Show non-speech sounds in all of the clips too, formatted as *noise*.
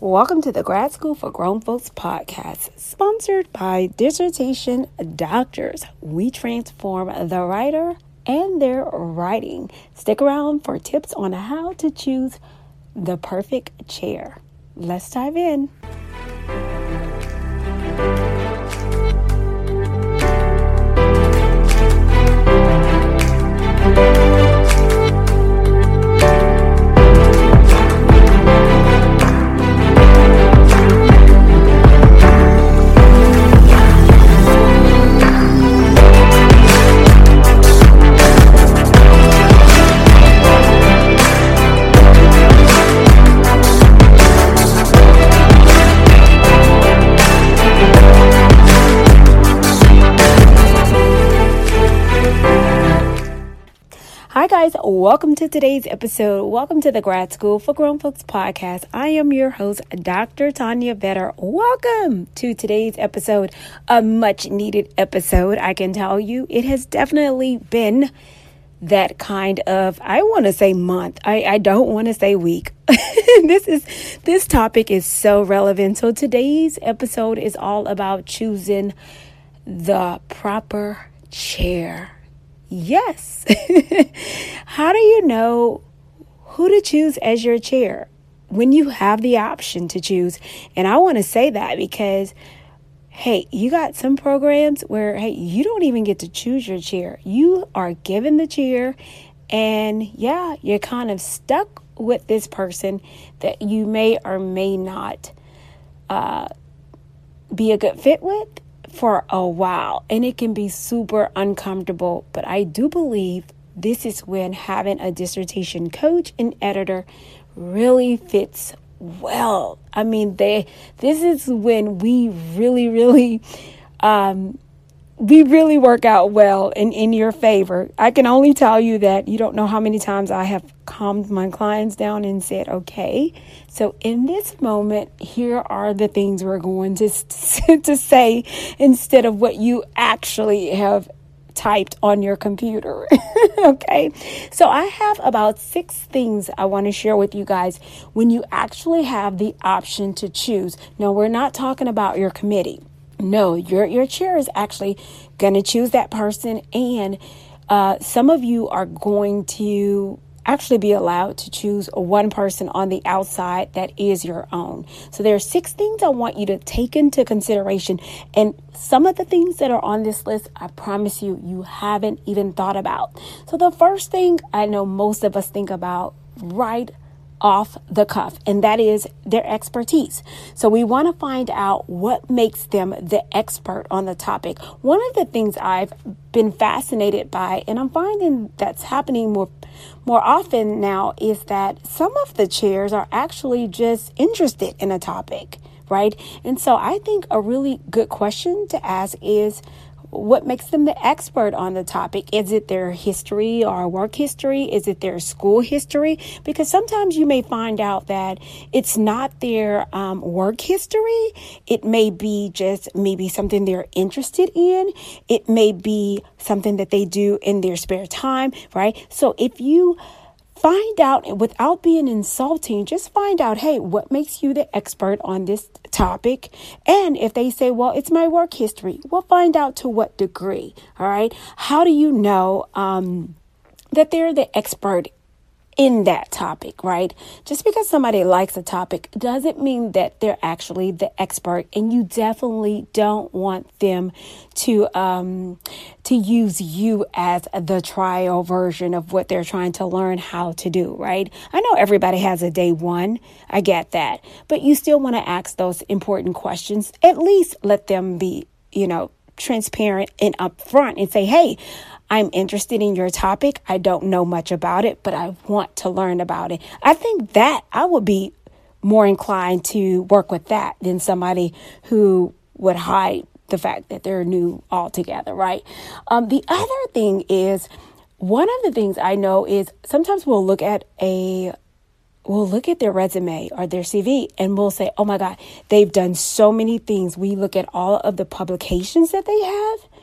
Welcome to the Grad School for Grown Folks podcast, sponsored by Dissertation Doctors. We transform the writer and their writing. Stick around for tips on how to choose the perfect chair. Let's dive in. Welcome to today's episode. Welcome to the Grad School for Grown Folks podcast. I am your host, Dr. Tanya Vetter. Welcome to today's episode, a much needed episode. I can tell you it has definitely been that kind of, I want to say month. I, I don't want to say week. *laughs* this is, this topic is so relevant. So today's episode is all about choosing the proper chair Yes. *laughs* How do you know who to choose as your chair when you have the option to choose? And I want to say that because, hey, you got some programs where, hey, you don't even get to choose your chair. You are given the chair, and yeah, you're kind of stuck with this person that you may or may not uh, be a good fit with for a while and it can be super uncomfortable. But I do believe this is when having a dissertation coach and editor really fits well. I mean, they this is when we really, really um, we really work out well and in your favor. I can only tell you that you don't know how many times I have calmed my clients down and said, okay, so in this moment, here are the things we're going to, *laughs* to say instead of what you actually have typed on your computer. *laughs* okay. So I have about six things I want to share with you guys when you actually have the option to choose. Now, we're not talking about your committee. No, your your chair is actually going to choose that person, and uh, some of you are going to actually be allowed to choose one person on the outside that is your own. So there are six things I want you to take into consideration, and some of the things that are on this list, I promise you, you haven't even thought about. So the first thing I know most of us think about right off the cuff, and that is their expertise. So we want to find out what makes them the expert on the topic. One of the things I've been fascinated by, and I'm finding that's happening more more often now, is that some of the chairs are actually just interested in a topic, right? And so I think a really good question to ask is what makes them the expert on the topic? Is it their history or work history? Is it their school history? Because sometimes you may find out that it's not their um, work history. It may be just maybe something they're interested in. It may be something that they do in their spare time, right? So if you find out without being insulting, just find out, hey, what makes you the expert on this topic? And if they say, well, it's my work history, we'll find out to what degree. All right. How do you know um, that they're the expert in that topic, right? Just because somebody likes a topic doesn't mean that they're actually the expert, and you definitely don't want them to um, to use you as the trial version of what they're trying to learn how to do, right? I know everybody has a day one, I get that, but you still want to ask those important questions. At least let them be, you know, transparent and upfront and say, hey. I'm interested in your topic. I don't know much about it, but I want to learn about it. I think that I would be more inclined to work with that than somebody who would hide the fact that they're new altogether, right? Um, the other thing is, one of the things I know is sometimes we'll look at a we'll look at their resume or their CV and we'll say, oh my God, they've done so many things. We look at all of the publications that they have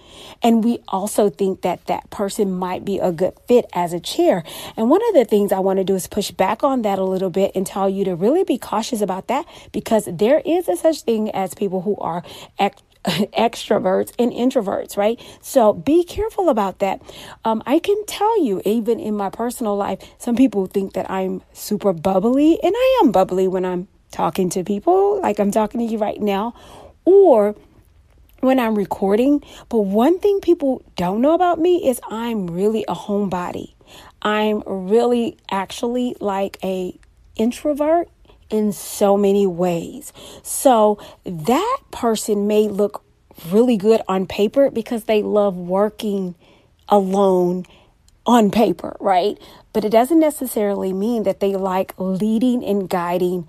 And we also think that that person might be a good fit as a chair. And one of the things I want to do is push back on that a little bit and tell you to really be cautious about that because there is a such thing as people who are ex- *laughs* extroverts and introverts, right? So be careful about that. Um, I can tell you, even in my personal life, some people think that I'm super bubbly, and I am bubbly when I'm talking to people, like I'm talking to you right now, or when I'm recording. But one thing people don't know about me is I'm really a homebody. I'm really actually like a introvert in so many ways. So that person may look really good on paper because they love working alone on paper, right? But it doesn't necessarily mean that they like leading and guiding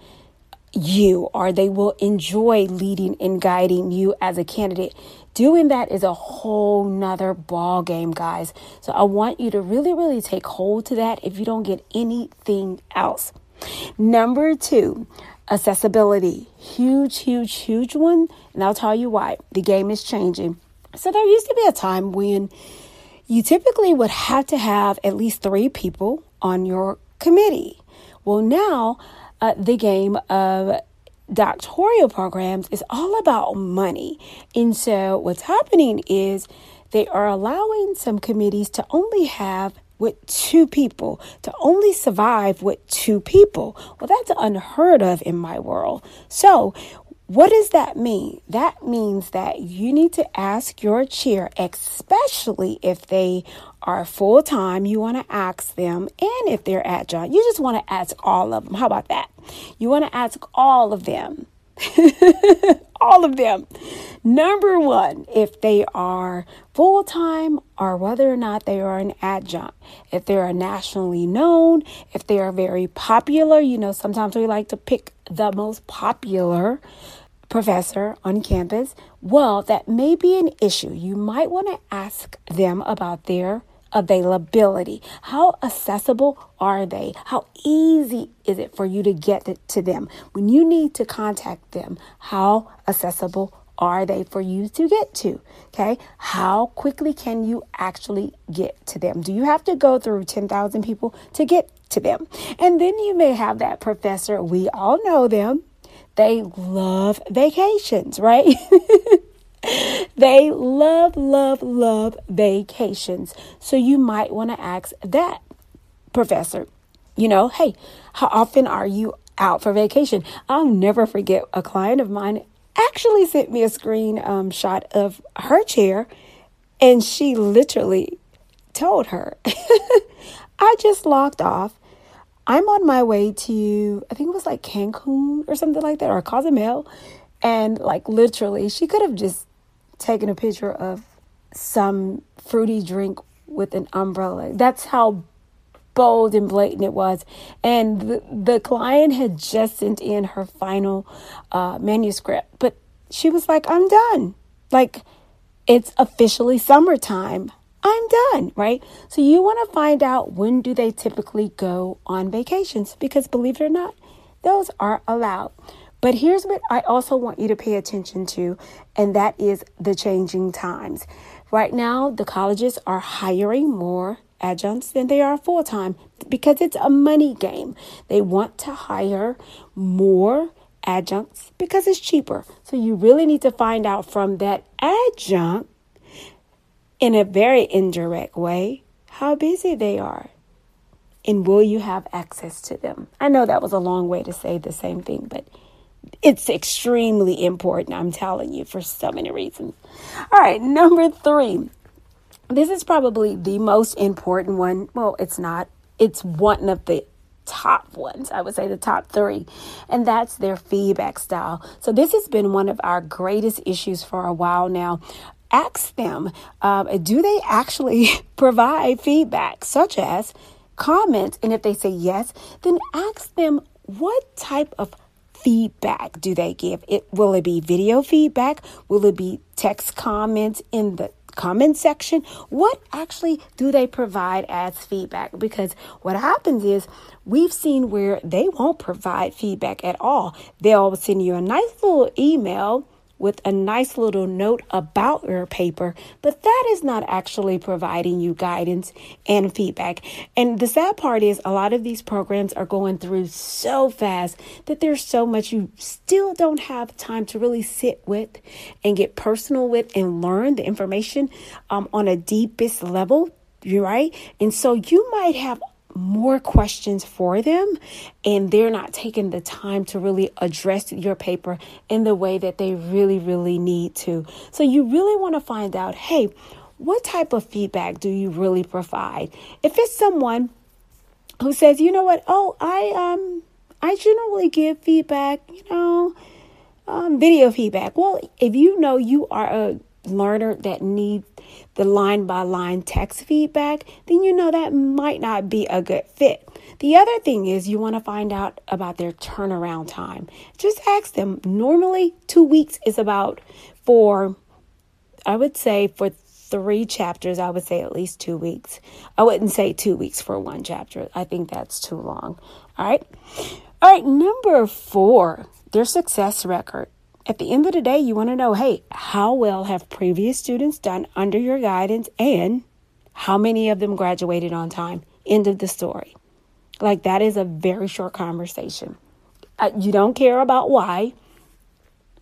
you or they will enjoy leading and guiding you as a candidate. Doing that is a whole nother ball game, guys. So I want you to really, really take hold to that if you don't get anything else. Number two, accessibility. Huge, huge, huge one. And I'll tell you why. The game is changing. So there used to be a time when you typically would have to have at least three people on your committee. Well, now uh, the game of doctoral programs is all about money. And so what's happening is they are allowing some committees to only have with two people, to only survive with two people. Well, that's unheard of in my world. So, what does that mean? That means that you need to ask your chair, especially if they are full time, you want to ask them, and if they're adjunct, you just want to ask all of them. How about that? You want to ask all of them. all of them. Number one, if they are full time or whether or not they are an adjunct. If they are nationally known, if they are very popular, you know, sometimes we like to pick the most popular professor on campus. Well, that may be an issue. You might want to ask them about their availability. How accessible are they? How easy is it for you to get to them? When you need to contact them, how accessible are they for you to get to? Okay. How quickly can you actually get to them? Do you have to go through 10,000 people to get to them? And then you may have that professor, we all know them. They love vacations, right? *laughs* they love, love, love vacations. So you might want to ask that professor, you know, hey, how often are you out for vacation? I'll never forget a client of mine actually sent me a screen um, shot of her chair, and she literally told her, *laughs* I just locked off. I'm on my way to, I think it was like Cancun or something like that, or Cozumel. And like literally, she could have just taken a picture of some fruity drink with an umbrella. That's how bold and blatant it was. And the, the client had just sent in her final uh, manuscript, but she was like, I'm done. Like, it's officially summertime. I'm done, right? So you want to find out when do they typically go on vacations because believe it or not, those are allowed. But here's what I also want you to pay attention to, and that is the changing times. Right now, the colleges are hiring more adjuncts than they are full time because it's a money game. They want to hire more adjuncts because it's cheaper. So you really need to find out from that adjunct in a very indirect way how busy they are. And will you have access to them? I know that was a long way to say the same thing, but it's extremely important, I'm telling you, for so many reasons. All right, number three. This is probably the most important one. Well, it's not. It's one of the top ones. I would say the top three, and that's their feedback style. So, this has been one of our greatest issues for a while now. Ask them, um, do they actually *laughs* provide feedback, such as comments? And if they say yes, then ask them what type of feedback do they give? It will it be video feedback? Will it be text comments in the comment section? What actually do they provide as feedback? Because what happens is we've seen where they won't provide feedback at all. They'll send you a nice little email with a nice little note about your paper, but that is not actually providing you guidance and feedback. And the sad part is, a lot of these programs are going through so fast that there's so much you still don't have time to really sit with and get personal with and learn the information um, on a deepest level. You're right. And so you might have more questions for them and they're not taking the time to really address your paper in the way that they really really need to. So you really want to find out hey what type of feedback do you really provide? If it's someone who says you know what? Oh i um i generally give feedback you know um, video feedback. Well if you know you are a learner that need the line by line text feedback, then you know that might not be a good fit. The other thing is you want to find out about their turnaround time. Just ask them. Normally, two weeks is about for, I would say, for three chapters, I would say at least two weeks. I wouldn't say two weeks for one chapter. I think that's too long. All right. All right. Number four, their success record at the end of the day, you want to know hey, how well have previous students done under your guidance and how many of them graduated on time? End of the story. Like, that is a very short conversation. Uh, you don't care about why.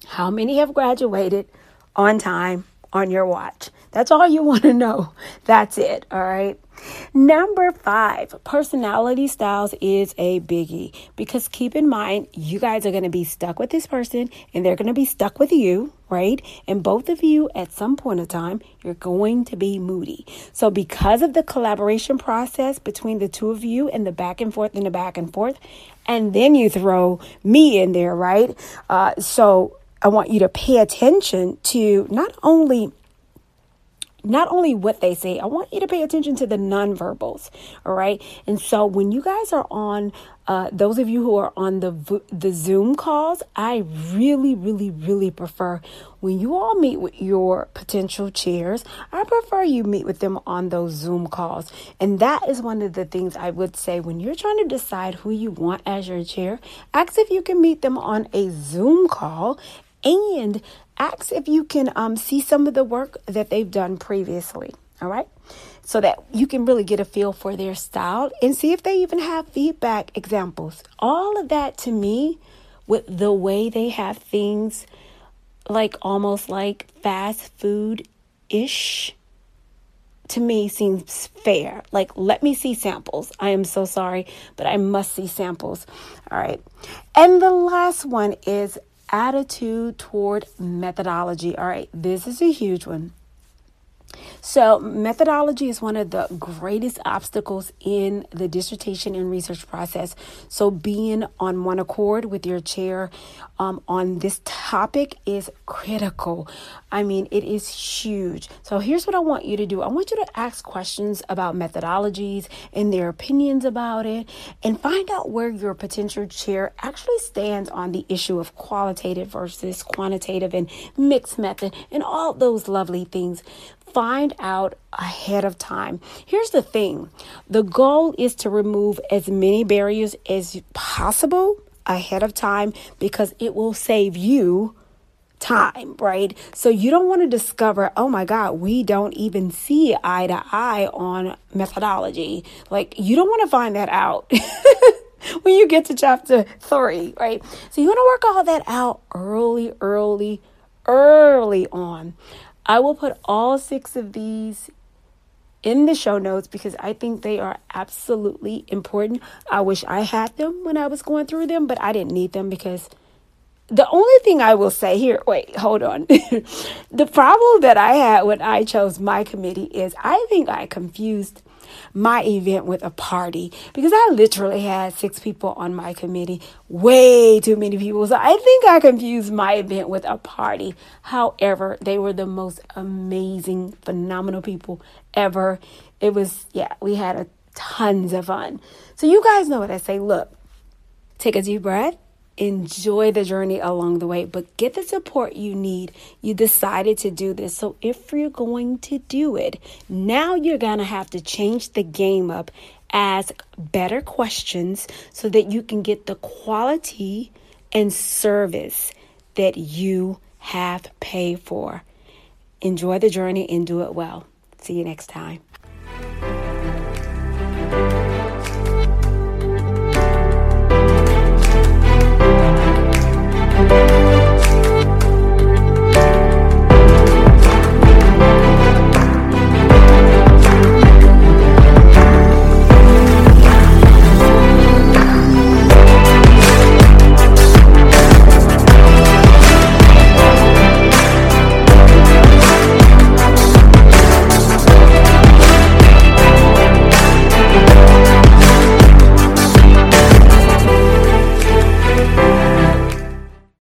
How many have graduated on time on your watch? That's all you *laughs* want to know. That's it. All right. Number five, personality styles is a biggie because keep in mind, you guys are going to be stuck with this person and they're going to be stuck with you, right? And both of you, at some point in time, you're going to be moody. So, because of the collaboration process between the two of you and the back and forth and the back and forth, and then you throw me in there, right? Uh, so, I want you to pay attention to not only not only what they say, I want you to pay attention to the nonverbals. All right. And so when you guys are on, uh, those of you who are on the the Zoom calls, I really, really, really prefer when you all meet with your potential chairs. I prefer you meet with them on those Zoom calls, and that is one of the things I would say when you're trying to decide who you want as your chair. Ask if you can meet them on a Zoom call and ask if you can um, see some of the work that they've done previously. All right. So that you can really get a feel for their style and see if they even have feedback examples. All of that to me, with the way they have things like almost like fast food ish, to me seems fair. Like, let me see samples. I am so sorry, but I must see samples. All right. And the last one is attitude toward methodology. All right, this is a huge one. So, methodology is one of the greatest obstacles in the dissertation and research process. So, being on one accord with your chair um, on this topic is critical. I mean, it is huge. So, here's what I want you to do I want you to ask questions about methodologies and their opinions about it, and find out where your potential chair actually stands on the issue of qualitative versus quantitative and mixed method and all those lovely things find out ahead of time. Here's the thing the goal is to remove as many barriers as possible ahead of time because it will save you time, right? So you don't want to discover, oh my God, we don't even see eye to eye on methodology. Like, you don't want to find that out. *laughs* when you get to chapter three, right? So you want to work all that out early, early, early on. I will put all six of these in the show notes because I think they are absolutely important. I wish I had them when I was going through them, but I didn't need them because the only thing I will say here, wait, hold on. *laughs* the problem that I had when I chose my committee is I think I confused my event with a party because I literally had six people on my committee, way too many people. So I think I confused my event with a party. However, they were the most amazing, phenomenal people ever. It was, yeah, we had a tons of fun. So you guys know what I say. Look, take a deep breath enjoy the journey along the way, but get the support you need. You decided to do this. So if you're going to do it, now you're going to have to change the game up, ask better questions so that you can get the quality and service that you have paid for. Enjoy the journey and do it well. See you next time.